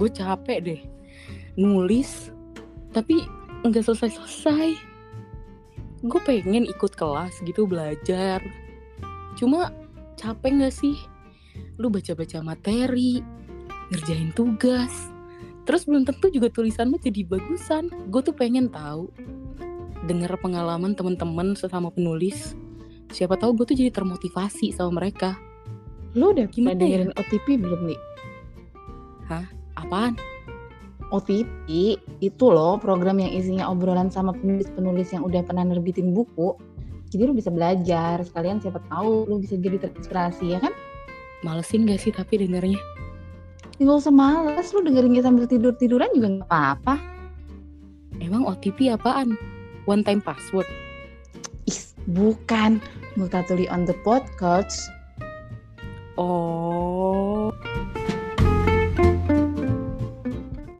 gue capek deh. Nulis tapi nggak selesai-selesai. Gue pengen ikut kelas gitu belajar. Cuma capek nggak sih? Lu baca-baca materi ngerjain tugas. Terus belum tentu juga tulisan lu jadi bagusan. Gue tuh pengen tahu. Dengar pengalaman teman-teman sesama penulis. Siapa tahu gue tuh jadi termotivasi sama mereka. Lu udah Gimana pernah dengerin OTP belum nih? Apaan OTP itu loh program yang isinya obrolan sama penulis-penulis yang udah pernah nerbitin buku. Jadi lu bisa belajar, sekalian siapa tahu lu bisa jadi terinspirasi ya kan? malesin gak sih tapi dengernya Tinggal usah males, lu dengerinnya sambil tidur-tiduran juga nggak apa-apa. emang OTP apaan one time password Is, bukan. Multatuli on the podcast. oh